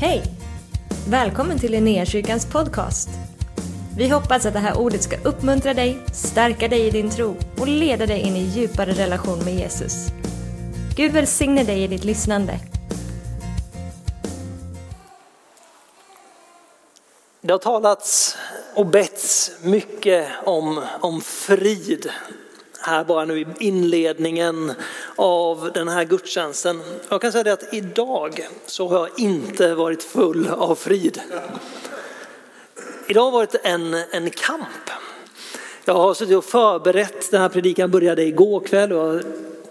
Hej! Välkommen till Linnéakyrkans podcast. Vi hoppas att det här ordet ska uppmuntra dig, stärka dig i din tro och leda dig in i djupare relation med Jesus. Gud välsigne dig i ditt lyssnande. Det har talats och betts mycket om, om frid här bara nu i inledningen av den här gudstjänsten. Jag kan säga det att idag så har jag inte varit full av frid. Idag har varit en, en kamp. Jag har suttit och förberett, den här predikan började igår kväll och har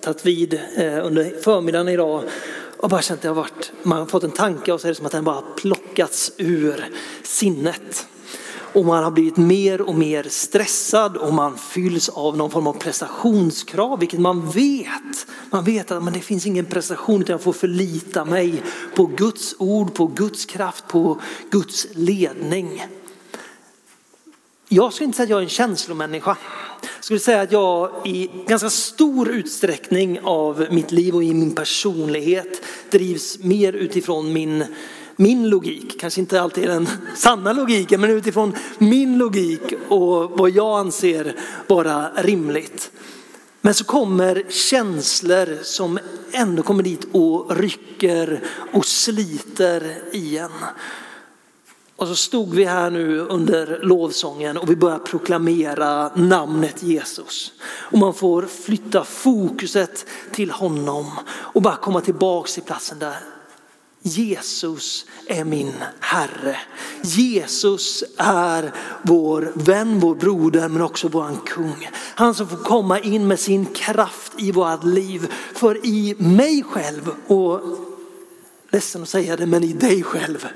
tagit vid eh, under förmiddagen idag och bara känt att jag har varit, man har fått en tanke och så är det som att den bara plockats ur sinnet. Och man har blivit mer och mer stressad och man fylls av någon form av prestationskrav, vilket man vet. Man vet att men det finns ingen prestation utan jag får förlita mig på Guds ord, på Guds kraft, på Guds ledning. Jag skulle inte säga att jag är en känslomänniska. Jag skulle säga att jag i ganska stor utsträckning av mitt liv och i min personlighet drivs mer utifrån min min logik, kanske inte alltid den sanna logiken, men utifrån min logik och vad jag anser vara rimligt. Men så kommer känslor som ändå kommer dit och rycker och sliter igen. Och så stod vi här nu under lovsången och vi börjar proklamera namnet Jesus. Och man får flytta fokuset till honom och bara komma tillbaks till platsen där Jesus är min Herre. Jesus är vår vän, vår broder men också vår kung. Han som får komma in med sin kraft i vårt liv. För i mig själv, och ledsen att säga det, men i dig själv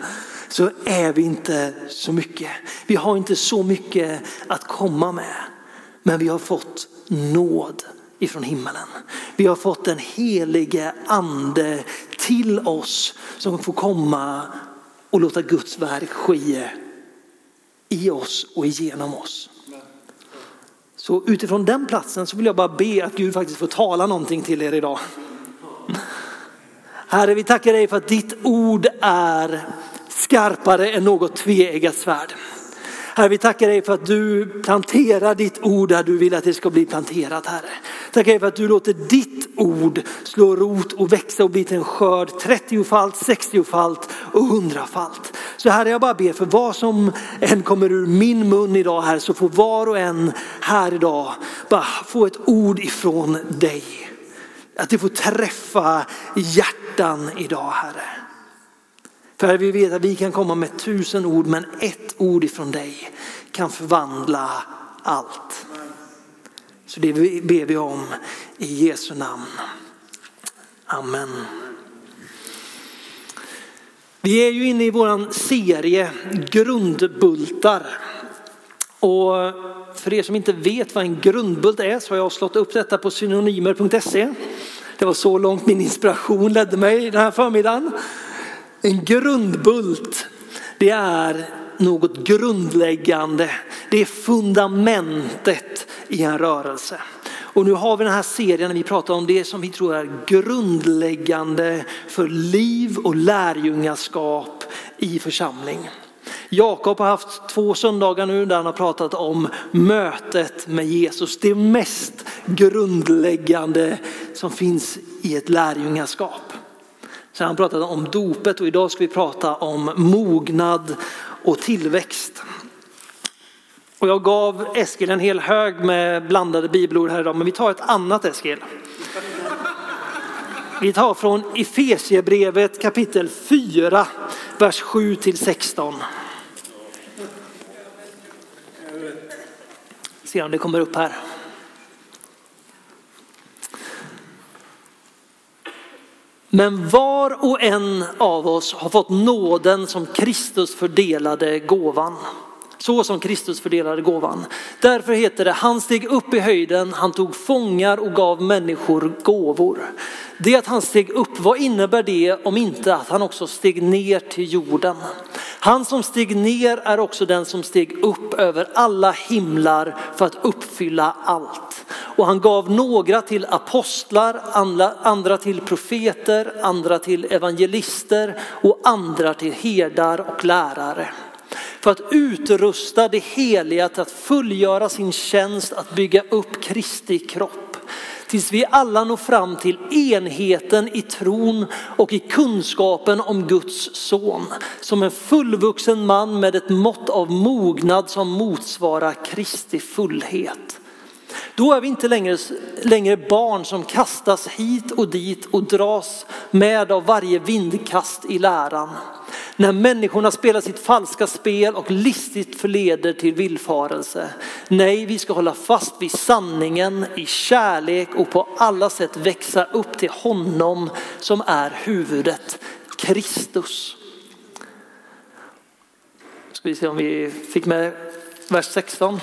så är vi inte så mycket. Vi har inte så mycket att komma med. Men vi har fått nåd ifrån himmelen. Vi har fått den helige ande till oss som får komma och låta Guds verk ske i oss och genom oss. Så utifrån den platsen så vill jag bara be att Gud faktiskt får tala någonting till er idag. Herre, vi tackar dig för att ditt ord är skarpare än något tveeggat svärd. Herre, vi tackar dig för att du planterar ditt ord där du vill att det ska bli planterat, Herre. Tackar dig för att du låter ditt ord slå rot och växa och bli till en skörd 30-falt, 60-falt och 100-falt. Så Herre, jag bara ber för vad som än kommer ur min mun idag här så får var och en här idag bara få ett ord ifrån dig. Att det får träffa hjärtan idag, Herre. För vi vet att vi kan komma med tusen ord men ett ord ifrån dig kan förvandla allt. Så det ber vi om i Jesu namn. Amen. Vi är ju inne i våran serie Grundbultar. Och för er som inte vet vad en grundbult är så har jag slått upp detta på synonymer.se. Det var så långt min inspiration ledde mig den här förmiddagen. En grundbult, det är något grundläggande. Det är fundamentet i en rörelse. Och nu har vi den här serien när vi pratar om det som vi tror är grundläggande för liv och lärjungaskap i församling. Jakob har haft två söndagar nu där han har pratat om mötet med Jesus. Det mest grundläggande som finns i ett lärjungaskap. Så han pratade om dopet och idag ska vi prata om mognad och tillväxt. Och jag gav Eskil en hel hög med blandade bibelord här idag, men vi tar ett annat Eskil. Vi tar från Efesiebrevet kapitel 4, vers 7 till 16. Se om det kommer upp här. Men var och en av oss har fått nåden som Kristus fördelade gåvan. Så som Kristus fördelade gåvan. Därför heter det, han steg upp i höjden, han tog fångar och gav människor gåvor. Det att han steg upp, vad innebär det om inte att han också steg ner till jorden? Han som steg ner är också den som steg upp över alla himlar för att uppfylla allt och han gav några till apostlar, andra till profeter, andra till evangelister och andra till herdar och lärare. För att utrusta det heliga till att fullgöra sin tjänst att bygga upp Kristi kropp tills vi alla når fram till enheten i tron och i kunskapen om Guds son. Som en fullvuxen man med ett mått av mognad som motsvarar Kristi fullhet. Då är vi inte längre, längre barn som kastas hit och dit och dras med av varje vindkast i läran. När människorna spelar sitt falska spel och listigt förleder till villfarelse. Nej, vi ska hålla fast vid sanningen i kärlek och på alla sätt växa upp till honom som är huvudet, Kristus. Ska vi se om vi fick med vers 16.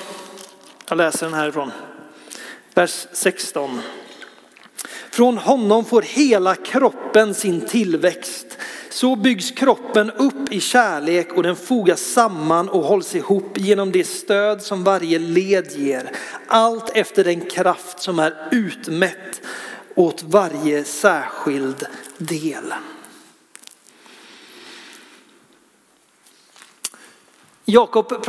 Jag läser den härifrån. Vers 16. Från honom får hela kroppen sin tillväxt så byggs kroppen upp i kärlek och den fogas samman och hålls ihop genom det stöd som varje led ger. Allt efter den kraft som är utmätt åt varje särskild del. Jakob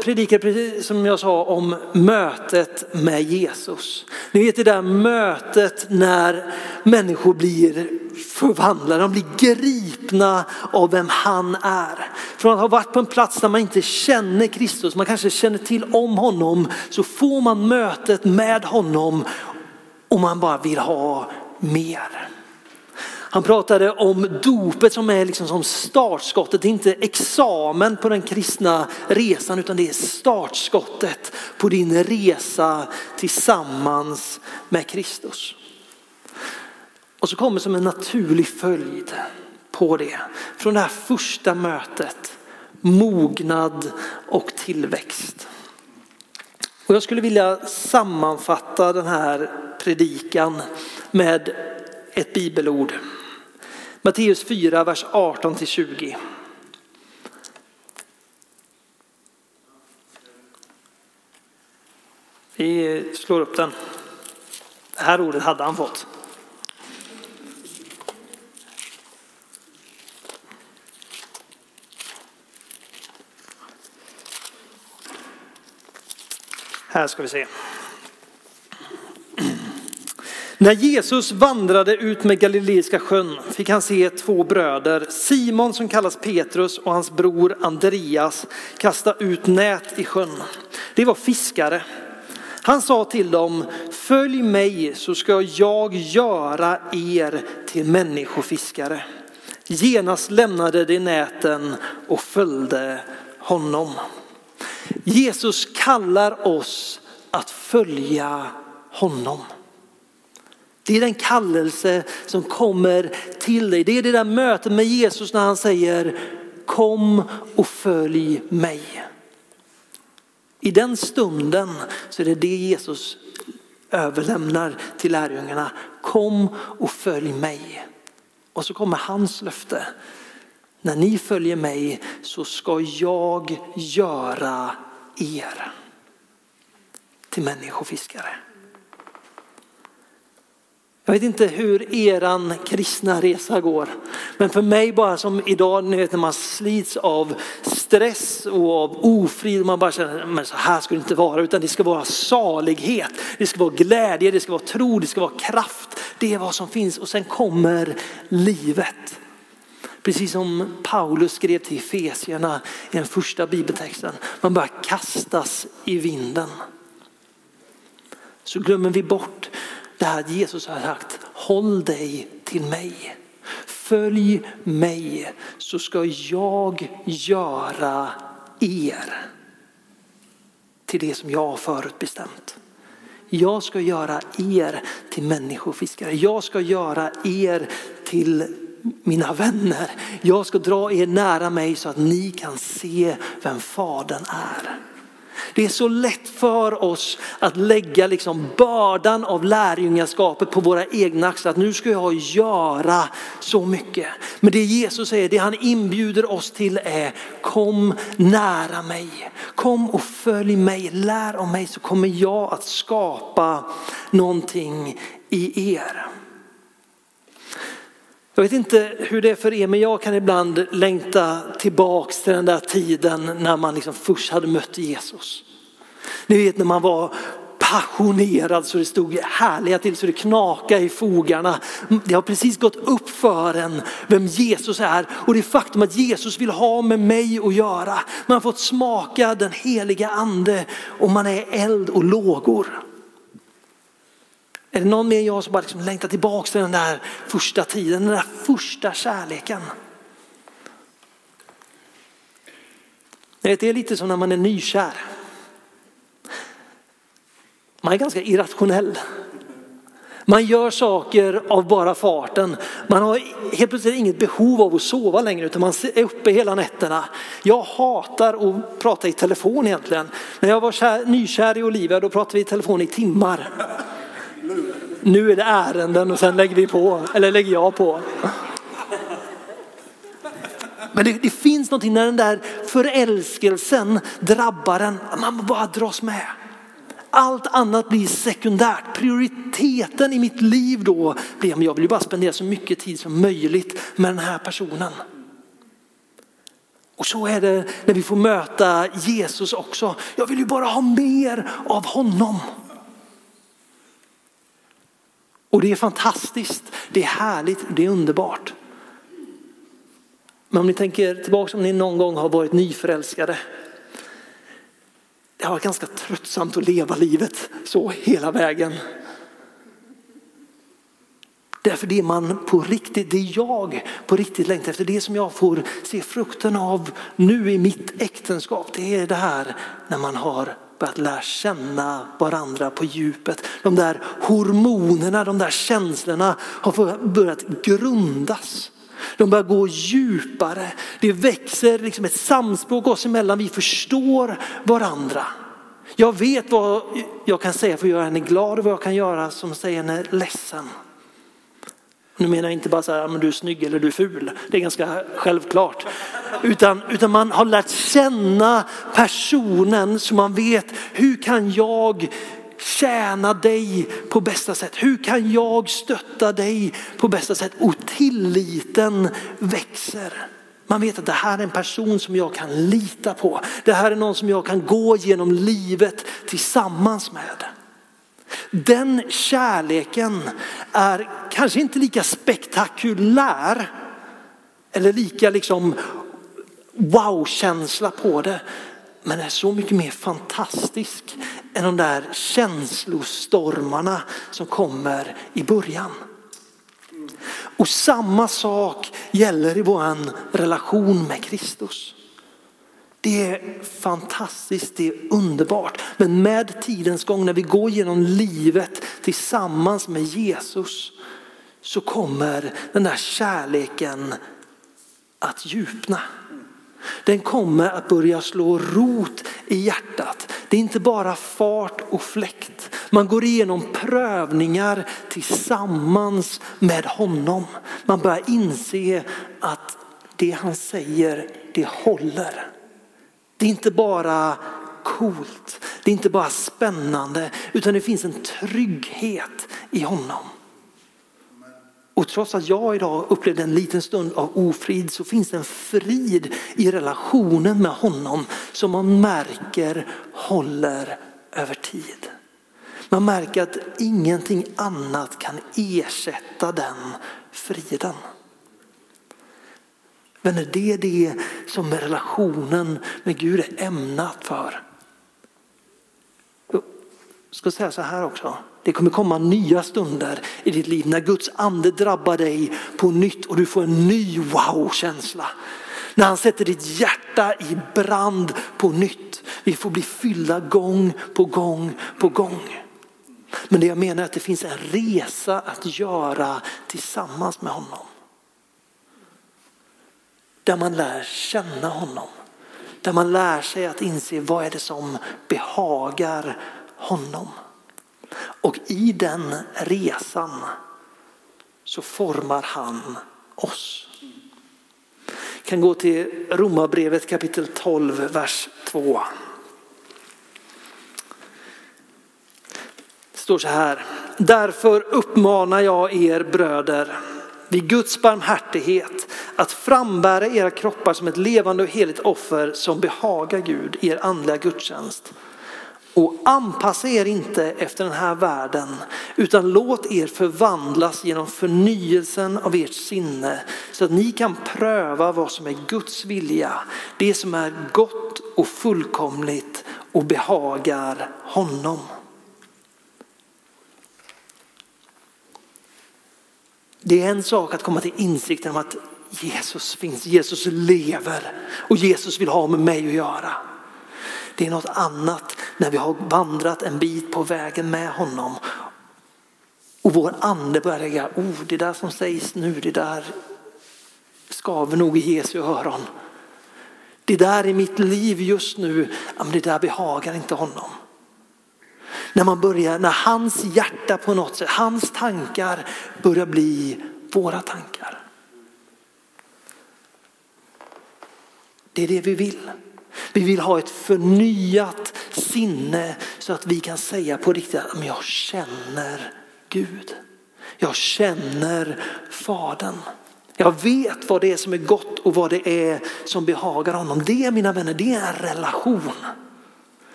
predikar precis som jag sa om mötet med Jesus. Ni vet det där mötet när människor blir förvandlade, de blir gripna av vem han är. Från att ha varit på en plats där man inte känner Kristus, man kanske känner till om honom, så får man mötet med honom och man bara vill ha mer. Han pratade om dopet som är liksom som startskottet, det är inte examen på den kristna resan utan det är startskottet på din resa tillsammans med Kristus. Och så kommer som en naturlig följd på det, från det här första mötet, mognad och tillväxt. Och jag skulle vilja sammanfatta den här predikan med ett bibelord. Matteus 4, vers 18-20. Vi slår upp den. Det här ordet hade han fått. Här ska vi se. När Jesus vandrade ut med Galileiska sjön fick han se två bröder, Simon som kallas Petrus och hans bror Andreas, kasta ut nät i sjön. Det var fiskare. Han sa till dem, följ mig så ska jag göra er till människofiskare. Genast lämnade de näten och följde honom. Jesus kallar oss att följa honom. Det är den kallelse som kommer till dig. Det är det där mötet med Jesus när han säger kom och följ mig. I den stunden så är det det Jesus överlämnar till lärjungarna. Kom och följ mig. Och så kommer hans löfte. När ni följer mig så ska jag göra er till människofiskare. Jag vet inte hur eran kristna resa går. Men för mig bara som idag när man slits av stress och av ofrid. Man bara känner att så här ska det inte vara. Utan det ska vara salighet. Det ska vara glädje, det ska vara tro, det ska vara kraft. Det är vad som finns och sen kommer livet. Precis som Paulus skrev till Efesierna i den första bibeltexten. Man bara kastas i vinden. Så glömmer vi bort det här att Jesus har sagt, håll dig till mig. Följ mig så ska jag göra er till det som jag har förutbestämt. Jag ska göra er till människofiskare. Jag ska göra er till mina vänner. Jag ska dra er nära mig så att ni kan se vem Fadern är. Det är så lätt för oss att lägga liksom bördan av lärjungaskapet på våra egna axlar. Att nu ska jag göra så mycket. Men det Jesus säger, det han inbjuder oss till är kom nära mig. Kom och följ mig, lär om mig så kommer jag att skapa någonting i er. Jag vet inte hur det är för er men jag kan ibland längta tillbaks till den där tiden när man liksom först hade mött Jesus. Ni vet när man var passionerad så det stod härliga till så det knakade i fogarna. Det har precis gått upp för en vem Jesus är och det faktum att Jesus vill ha med mig att göra. Man har fått smaka den heliga ande och man är eld och lågor. Är det någon mer än jag som bara liksom längtar tillbaka till den där första tiden, den där första kärleken? Det är lite som när man är nykär. Man är ganska irrationell. Man gör saker av bara farten. Man har helt plötsligt inget behov av att sova längre utan man är uppe hela nätterna. Jag hatar att prata i telefon egentligen. När jag var kär, nykär i Olivia då pratade vi i telefon i timmar. Nu är det ärenden och sen lägger vi på, eller lägger jag på. Men det, det finns någonting när den där förälskelsen drabbar en, man bara dras med. Allt annat blir sekundärt. Prioriteten i mitt liv då blir att jag vill bara spendera så mycket tid som möjligt med den här personen. Och så är det när vi får möta Jesus också. Jag vill ju bara ha mer av honom. Och det är fantastiskt, det är härligt, det är underbart. Men om ni tänker tillbaka om ni någon gång har varit nyförälskade. Det har varit ganska tröttsamt att leva livet så hela vägen. Därför det man på riktigt, det jag på riktigt längtar efter, det som jag får se frukten av nu i mitt äktenskap, det är det här när man har börjat lära känna varandra på djupet. De där hormonerna, de där känslorna har börjat grundas. De börjar gå djupare. Det växer liksom ett samspråk oss emellan. Vi förstår varandra. Jag vet vad jag kan säga för att göra henne glad och vad jag kan göra som säger henne ledsen. Nu menar jag inte bara så här, men du är snygg eller du är ful. Det är ganska självklart. Utan, utan man har lärt känna personen så man vet hur kan jag tjäna dig på bästa sätt? Hur kan jag stötta dig på bästa sätt? Och tilliten växer. Man vet att det här är en person som jag kan lita på. Det här är någon som jag kan gå genom livet tillsammans med. Den kärleken är kanske inte lika spektakulär eller lika liksom wow-känsla på det. Men är så mycket mer fantastisk än de där känslostormarna som kommer i början. Och samma sak gäller i vår relation med Kristus. Det är fantastiskt, det är underbart. Men med tidens gång när vi går genom livet tillsammans med Jesus så kommer den där kärleken att djupna. Den kommer att börja slå rot i hjärtat. Det är inte bara fart och fläkt. Man går igenom prövningar tillsammans med honom. Man börjar inse att det han säger, det håller. Det är inte bara coolt, det är inte bara spännande, utan det finns en trygghet i honom. Och trots att jag idag upplevde en liten stund av ofrid så finns det en frid i relationen med honom som man märker håller över tid. Man märker att ingenting annat kan ersätta den friden. Vänner, det är det som relationen med Gud är ämnat för? Jag ska säga så här också. Det kommer komma nya stunder i ditt liv när Guds ande drabbar dig på nytt och du får en ny wow-känsla. När han sätter ditt hjärta i brand på nytt. Vi får bli fyllda gång på gång på gång. Men det jag menar är att det finns en resa att göra tillsammans med honom. Där man lär känna honom. Där man lär sig att inse vad är det som behagar honom. Och i den resan så formar han oss. Jag kan gå till Romarbrevet kapitel 12, vers 2. Det står så här. Därför uppmanar jag er bröder vid Guds barmhärtighet att frambära era kroppar som ett levande och heligt offer som behagar Gud, er andliga gudstjänst. Och anpassa er inte efter den här världen utan låt er förvandlas genom förnyelsen av ert sinne så att ni kan pröva vad som är Guds vilja, det som är gott och fullkomligt och behagar honom. Det är en sak att komma till insikten om att Jesus finns, Jesus lever och Jesus vill ha med mig att göra. Det är något annat när vi har vandrat en bit på vägen med honom och vår ande börjar lägga, oh det där som sägs nu, det där skaver nog i Jesu öron. Det där i mitt liv just nu, det där behagar inte honom. När man börjar, när hans hjärta på något sätt, hans tankar börjar bli våra tankar. Det är det vi vill. Vi vill ha ett förnyat sinne så att vi kan säga på riktigt att jag känner Gud. Jag känner Fadern. Jag vet vad det är som är gott och vad det är som behagar honom. Det mina vänner, det är en relation.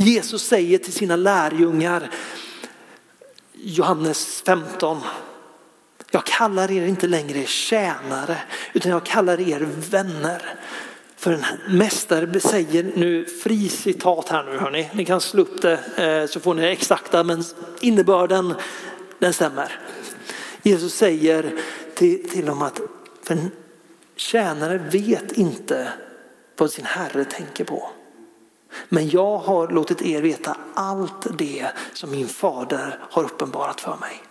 Jesus säger till sina lärjungar, Johannes 15, jag kallar er inte längre tjänare utan jag kallar er vänner. För en mästare säger nu, fri citat här nu hörni, ni kan slå upp det eh, så får ni det exakta men innebörden den stämmer. Jesus säger till, till dem att för en tjänare vet inte vad sin herre tänker på. Men jag har låtit er veta allt det som min fader har uppenbarat för mig.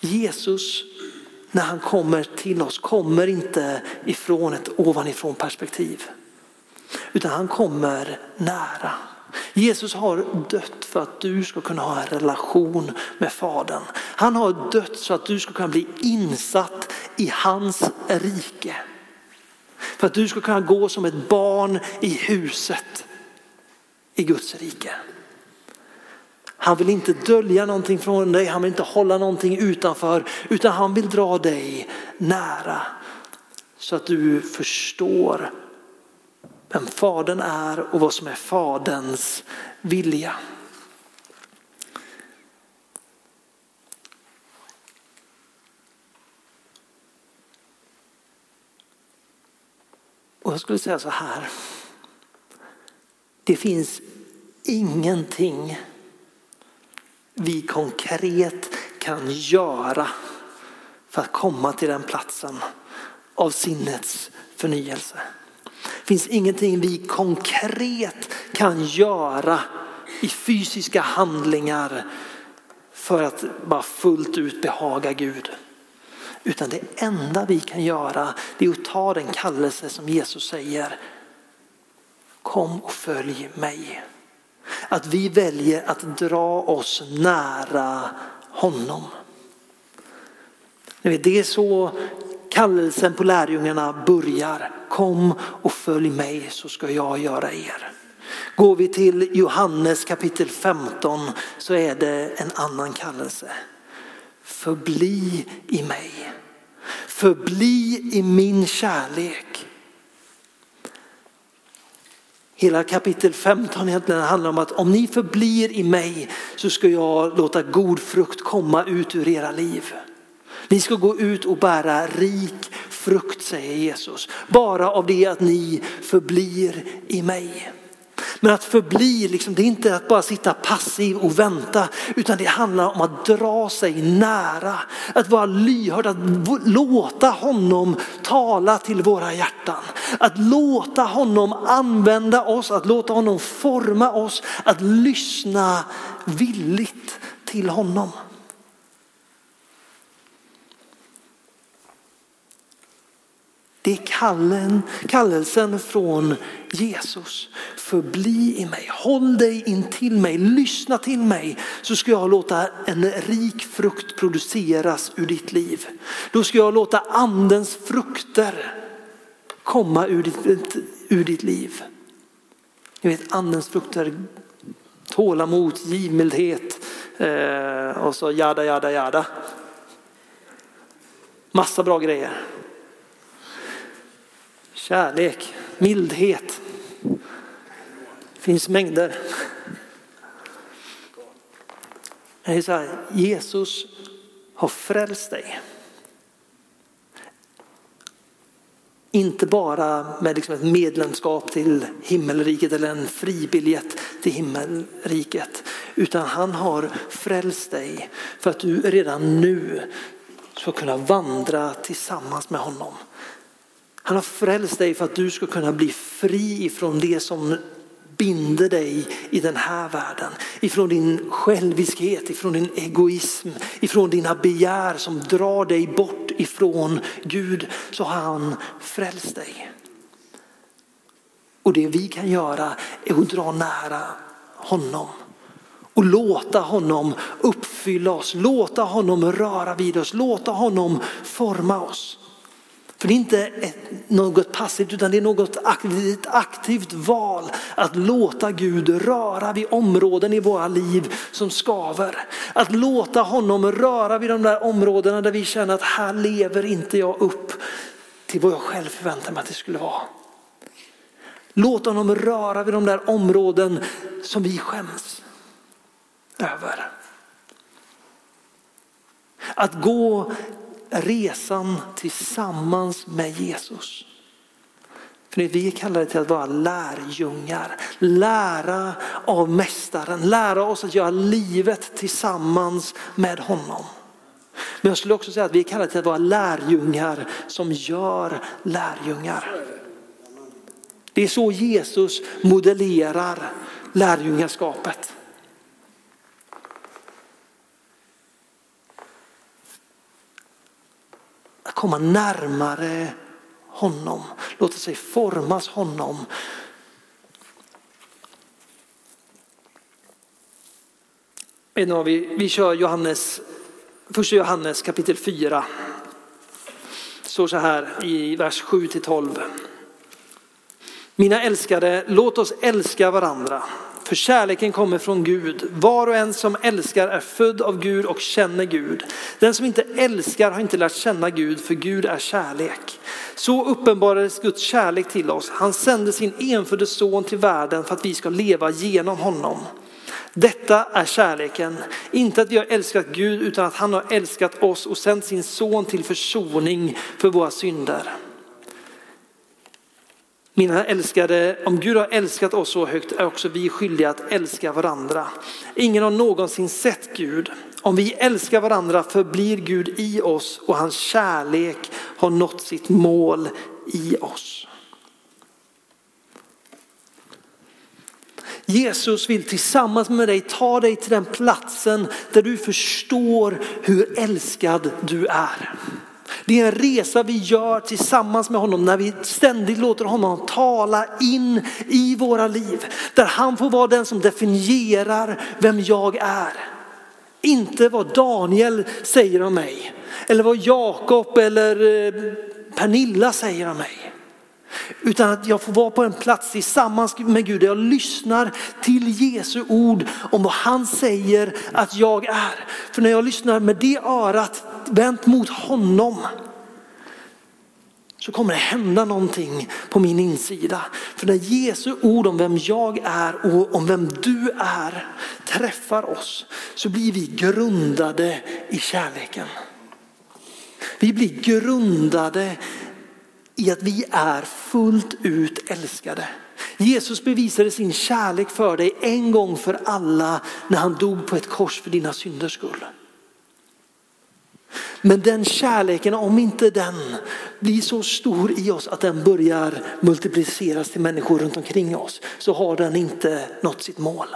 Jesus när han kommer till oss kommer inte ifrån ett ovanifrån perspektiv. Utan han kommer nära. Jesus har dött för att du ska kunna ha en relation med Fadern. Han har dött så att du ska kunna bli insatt i hans rike. För att du ska kunna gå som ett barn i huset i Guds rike. Han vill inte dölja någonting från dig, han vill inte hålla någonting utanför utan han vill dra dig nära så att du förstår vem Fadern är och vad som är Faderns vilja. Och jag skulle säga så här. Det finns ingenting vi konkret kan göra för att komma till den platsen av sinnets förnyelse. Det finns ingenting vi konkret kan göra i fysiska handlingar för att bara fullt ut behaga Gud. Utan det enda vi kan göra det är att ta den kallelse som Jesus säger. Kom och följ mig. Att vi väljer att dra oss nära honom. Det är så kallelsen på lärjungarna börjar. Kom och följ mig så ska jag göra er. Går vi till Johannes kapitel 15 så är det en annan kallelse. Förbli i mig. Förbli i min kärlek. Hela kapitel 15 egentligen handlar om att om ni förblir i mig så ska jag låta god frukt komma ut ur era liv. Ni ska gå ut och bära rik frukt säger Jesus. Bara av det att ni förblir i mig. Men att förbli, liksom, det är inte att bara sitta passiv och vänta utan det handlar om att dra sig nära. Att vara lyhörd, att låta honom tala till våra hjärtan. Att låta honom använda oss, att låta honom forma oss, att lyssna villigt till honom. Det är kallen, kallelsen från Jesus. Förbli i mig, håll dig in till mig, lyssna till mig så ska jag låta en rik frukt produceras ur ditt liv. Då ska jag låta andens frukter komma ur ditt, ur ditt liv. Ni vet andens frukter, tålamod, givmildhet eh, och så jada jada jada. Massa bra grejer. Kärlek, mildhet. Det finns mängder. Det är så här, Jesus har frälst dig. Inte bara med liksom ett medlemskap till himmelriket eller en fribiljett till himmelriket. Utan han har frälst dig för att du redan nu ska kunna vandra tillsammans med honom. Han har frälst dig för att du ska kunna bli fri från det som binder dig i den här världen. Ifrån din själviskhet, ifrån din egoism, ifrån dina begär som drar dig bort ifrån Gud så har han frälst dig. Och det vi kan göra är att dra nära honom och låta honom uppfylla oss, låta honom röra vid oss, låta honom forma oss. För det är inte ett, något passivt utan det är något aktivt, ett aktivt val att låta Gud röra vid områden i våra liv som skaver. Att låta honom röra vid de där områdena där vi känner att här lever inte jag upp till vad jag själv förväntar mig att det skulle vara. Låt honom röra vid de där områden som vi skäms över. Att gå resan tillsammans med Jesus. För vi är kallade till att vara lärjungar, lära av mästaren, lära oss att göra livet tillsammans med honom. Men jag skulle också säga att vi är kallade till att vara lärjungar som gör lärjungar. Det är så Jesus modellerar lärjungaskapet. Komma närmare honom, låta sig formas honom. Vi, vi kör Johannes, första Johannes kapitel 4. står så här i vers 7 till 12. Mina älskade, låt oss älska varandra. För kärleken kommer från Gud. Var och en som älskar är född av Gud och känner Gud. Den som inte älskar har inte lärt känna Gud, för Gud är kärlek. Så uppenbarades Guds kärlek till oss. Han sände sin enfödde son till världen för att vi ska leva genom honom. Detta är kärleken, inte att vi har älskat Gud utan att han har älskat oss och sänt sin son till försoning för våra synder. Mina älskade, om Gud har älskat oss så högt är också vi skyldiga att älska varandra. Ingen har någonsin sett Gud. Om vi älskar varandra förblir Gud i oss och hans kärlek har nått sitt mål i oss. Jesus vill tillsammans med dig ta dig till den platsen där du förstår hur älskad du är. Det är en resa vi gör tillsammans med honom när vi ständigt låter honom tala in i våra liv. Där han får vara den som definierar vem jag är. Inte vad Daniel säger om mig. Eller vad Jakob eller eh, Pernilla säger om mig. Utan att jag får vara på en plats tillsammans med Gud där jag lyssnar till Jesu ord om vad han säger att jag är. För när jag lyssnar med det örat vänt mot honom så kommer det hända någonting på min insida. För när Jesu ord om vem jag är och om vem du är träffar oss så blir vi grundade i kärleken. Vi blir grundade i att vi är fullt ut älskade. Jesus bevisade sin kärlek för dig en gång för alla när han dog på ett kors för dina synders skull. Men den kärleken, om inte den blir så stor i oss att den börjar multipliceras till människor runt omkring oss så har den inte nått sitt mål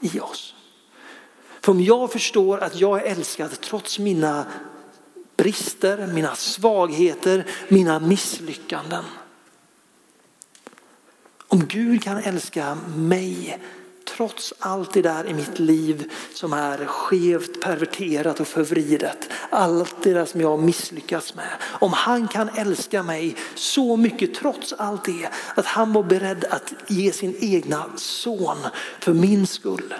i oss. För om jag förstår att jag är älskad trots mina brister, mina svagheter, mina misslyckanden. Om Gud kan älska mig trots allt det där i mitt liv som är skevt, perverterat och förvridet. Allt det där som jag misslyckats med. Om han kan älska mig så mycket trots allt det att han var beredd att ge sin egna son för min skull.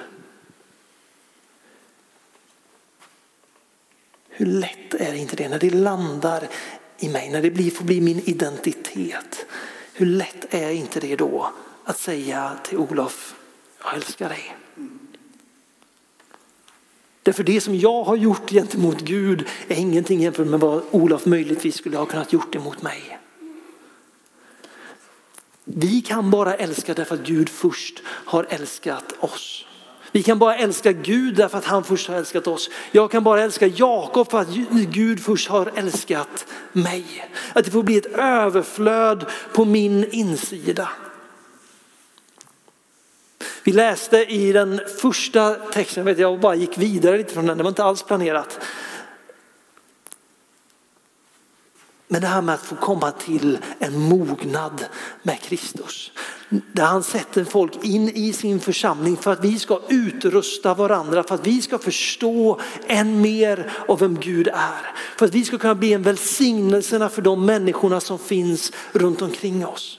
Hur lätt är inte det när det landar i mig, när det blir, får bli min identitet. Hur lätt är inte det då att säga till Olof, jag älskar dig. Därför det som jag har gjort gentemot Gud är ingenting jämfört med vad Olof möjligtvis skulle ha kunnat gjort emot mig. Vi kan bara älska därför att Gud först har älskat oss. Vi kan bara älska Gud därför att han först har älskat oss. Jag kan bara älska Jakob för att Gud först har älskat mig. Att det får bli ett överflöd på min insida. Vi läste i den första texten, vet jag bara gick vidare lite från den, det var inte alls planerat. Men det här med att få komma till en mognad med Kristus. Där han sätter folk in i sin församling för att vi ska utrusta varandra, för att vi ska förstå än mer av vem Gud är. För att vi ska kunna bli en välsignelse för de människorna som finns runt omkring oss.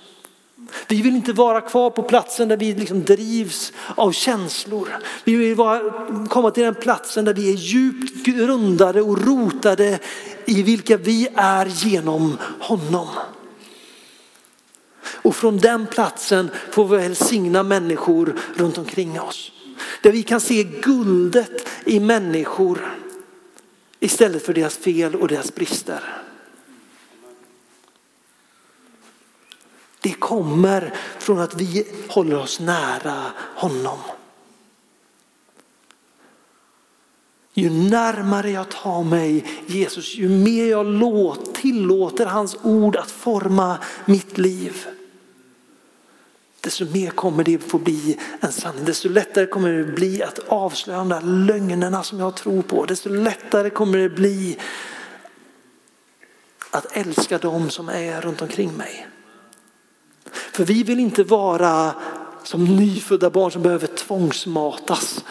Vi vill inte vara kvar på platsen där vi liksom drivs av känslor. Vi vill vara, komma till den platsen där vi är djupt grundade och rotade i vilka vi är genom honom. Och från den platsen får vi välsigna människor runt omkring oss. Där vi kan se guldet i människor istället för deras fel och deras brister. Det kommer från att vi håller oss nära honom. Ju närmare jag tar mig Jesus, ju mer jag låt, tillåter hans ord att forma mitt liv. Desto mer kommer det få bli en sanning. Desto lättare kommer det bli att avslöja de där lögnerna som jag tror på. Desto lättare kommer det bli att älska dem som är runt omkring mig. För vi vill inte vara som nyfödda barn som behöver tvångsmatas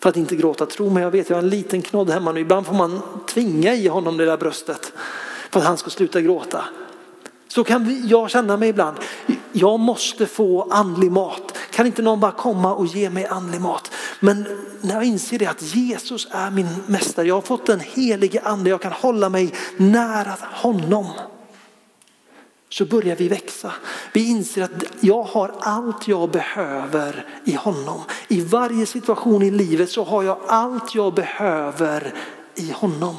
för att inte gråta. Tro mig, jag vet, jag har en liten knodd hemma nu. Ibland får man tvinga i honom det där bröstet för att han ska sluta gråta. Så kan jag känna mig ibland. Jag måste få andlig mat. Kan inte någon bara komma och ge mig andlig mat? Men när jag inser det att Jesus är min mästare, jag har fått den helige ande, jag kan hålla mig nära honom så börjar vi växa. Vi inser att jag har allt jag behöver i honom. I varje situation i livet så har jag allt jag behöver i honom.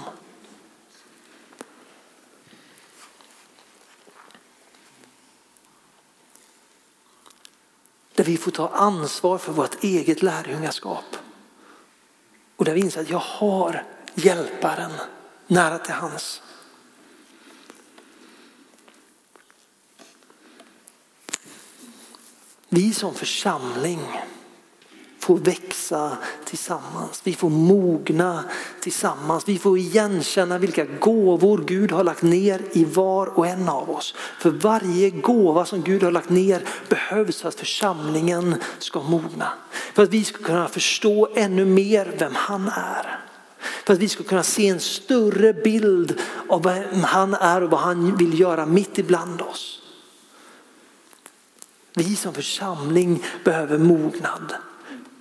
Där vi får ta ansvar för vårt eget lärjungaskap. Och där vi inser att jag har hjälparen nära till hans. Vi som församling får växa tillsammans. Vi får mogna tillsammans. Vi får igenkänna vilka gåvor Gud har lagt ner i var och en av oss. För varje gåva som Gud har lagt ner behövs för att församlingen ska mogna. För att vi ska kunna förstå ännu mer vem han är. För att vi ska kunna se en större bild av vem han är och vad han vill göra mitt ibland oss. Vi som församling behöver mognad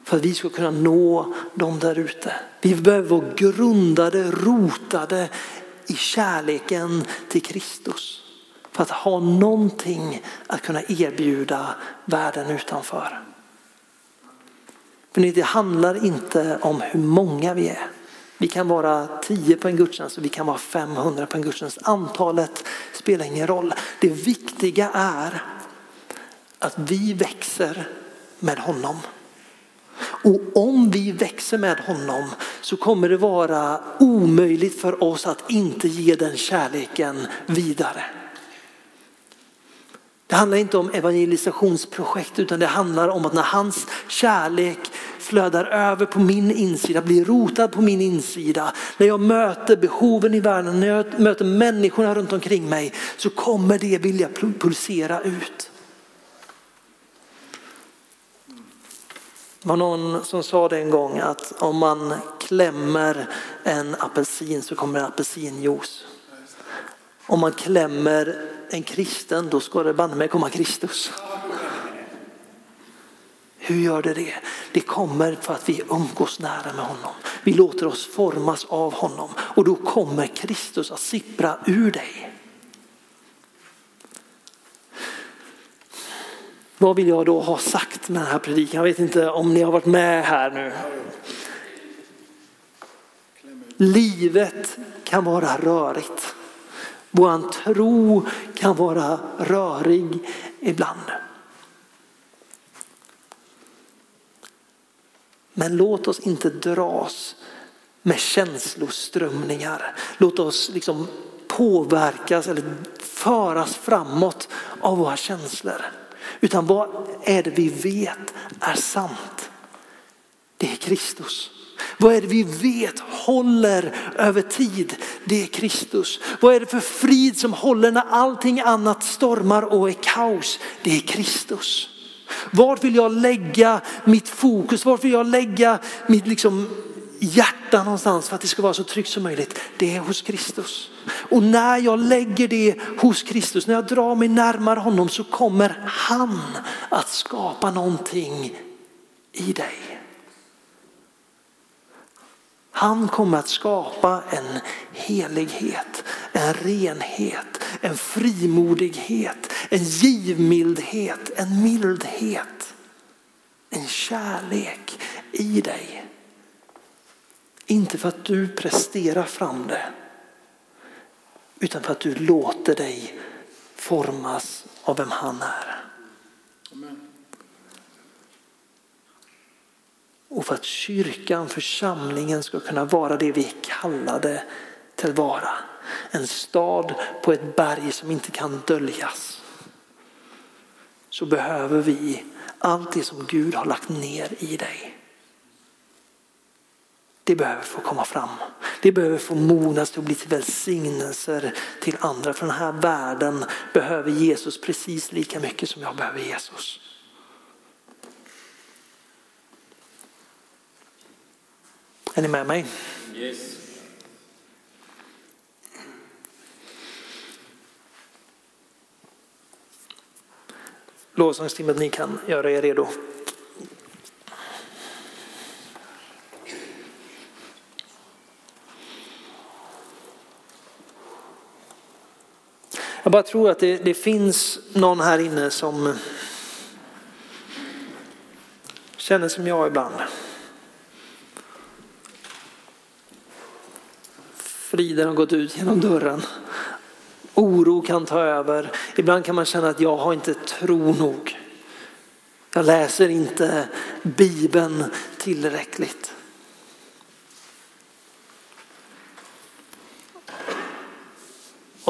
för att vi ska kunna nå dem där ute. Vi behöver vara grundade, rotade i kärleken till Kristus. För att ha någonting att kunna erbjuda världen utanför. För det handlar inte om hur många vi är. Vi kan vara 10 på en gudstjänst och vi kan vara 500 på en gudstjänst. Antalet spelar ingen roll. Det viktiga är att vi växer med honom. Och om vi växer med honom så kommer det vara omöjligt för oss att inte ge den kärleken vidare. Det handlar inte om evangelisationsprojekt utan det handlar om att när hans kärlek flödar över på min insida, blir rotad på min insida. När jag möter behoven i världen, när jag möter människorna runt omkring mig så kommer det vilja pulsera ut. Det var någon som sa det en gång att om man klämmer en apelsin så kommer det apelsinjuice. Om man klämmer en kristen då ska det banne mig komma Kristus. Hur gör det det? Det kommer för att vi umgås nära med honom. Vi låter oss formas av honom och då kommer Kristus att sippra ur dig. Vad vill jag då ha sagt med den här predikan? Jag vet inte om ni har varit med här nu. Livet kan vara rörigt. Vår tro kan vara rörig ibland. Men låt oss inte dras med känsloströmningar. Låt oss liksom påverkas eller föras framåt av våra känslor. Utan vad är det vi vet är sant? Det är Kristus. Vad är det vi vet håller över tid? Det är Kristus. Vad är det för frid som håller när allting annat stormar och är kaos? Det är Kristus. Vart vill jag lägga mitt fokus? Vart vill jag lägga mitt liksom hjärta någonstans för att det ska vara så tryggt som möjligt? Det är hos Kristus. Och när jag lägger det hos Kristus, när jag drar mig närmare honom så kommer han att skapa någonting i dig. Han kommer att skapa en helighet, en renhet, en frimodighet, en givmildhet, en mildhet, en kärlek i dig. Inte för att du presterar fram det, utan för att du låter dig formas av vem han är. Amen. Och för att kyrkan, församlingen ska kunna vara det vi kallade till vara. En stad på ett berg som inte kan döljas. Så behöver vi allt det som Gud har lagt ner i dig. Det behöver få komma fram. Det behöver få mognas och bli till välsignelser till andra. För den här världen behöver Jesus precis lika mycket som jag behöver Jesus. Är ni med mig? Yes. Lovsångsteamet, ni kan göra er redo. Jag bara tror att det, det finns någon här inne som känner som jag ibland. Friden har gått ut genom dörren. Oro kan ta över. Ibland kan man känna att jag har inte tro nog. Jag läser inte Bibeln tillräckligt.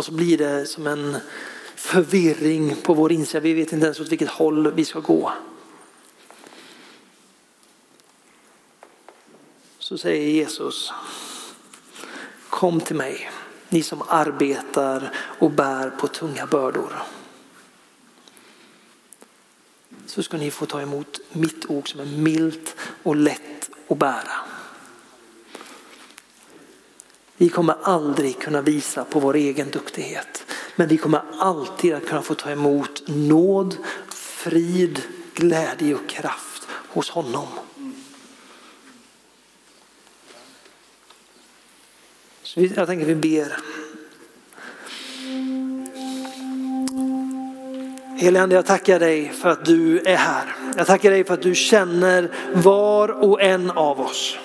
Och så blir det som en förvirring på vår insida. Vi vet inte ens åt vilket håll vi ska gå. Så säger Jesus, Kom till mig, ni som arbetar och bär på tunga bördor. Så ska ni få ta emot mitt ok som är milt och lätt att bära. Vi kommer aldrig kunna visa på vår egen duktighet. Men vi kommer alltid att kunna få ta emot nåd, frid, glädje och kraft hos honom. Så jag tänker vi ber. Helige jag tackar dig för att du är här. Jag tackar dig för att du känner var och en av oss.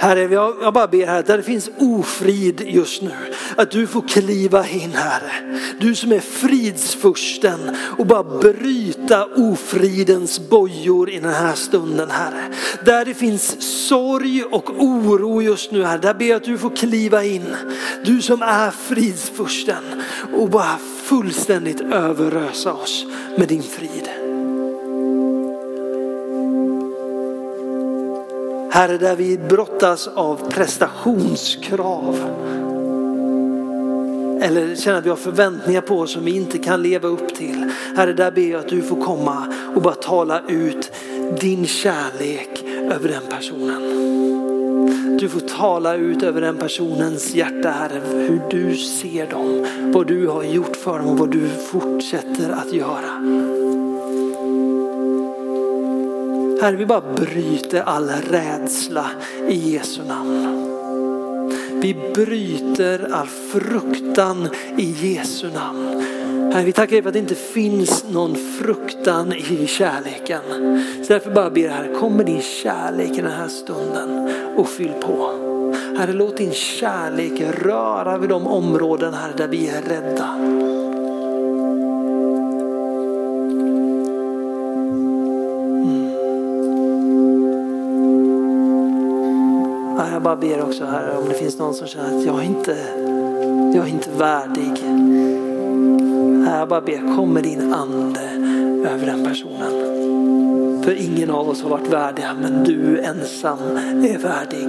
Herre, jag, jag bara ber här, där det finns ofrid just nu, att du får kliva in Herre. Du som är fridsfursten och bara bryta ofridens bojor i den här stunden Herre. Där det finns sorg och oro just nu Herre, där ber jag att du får kliva in. Du som är fridsfursten och bara fullständigt överösa oss med din frid. Herre, där vi brottas av prestationskrav. Eller känner att vi har förväntningar på oss som vi inte kan leva upp till. Herre, där ber jag att du får komma och bara tala ut din kärlek över den personen. Du får tala ut över den personens hjärta, Herre, hur du ser dem, vad du har gjort för dem och vad du fortsätter att göra. Herre, vi bara bryter all rädsla i Jesu namn. Vi bryter all fruktan i Jesu namn. Herre, vi tackar dig för att det inte finns någon fruktan i kärleken. Så därför bara ber Herre, kom med din kärlek i den här stunden och fyll på. Herre, låt din kärlek röra vid de områden här där vi är rädda. Så här om det finns någon som känner att jag är inte, jag är inte värdig. Jag bara ber, kom med din ande över den personen. För ingen av oss har varit värdiga, men du ensam är värdig.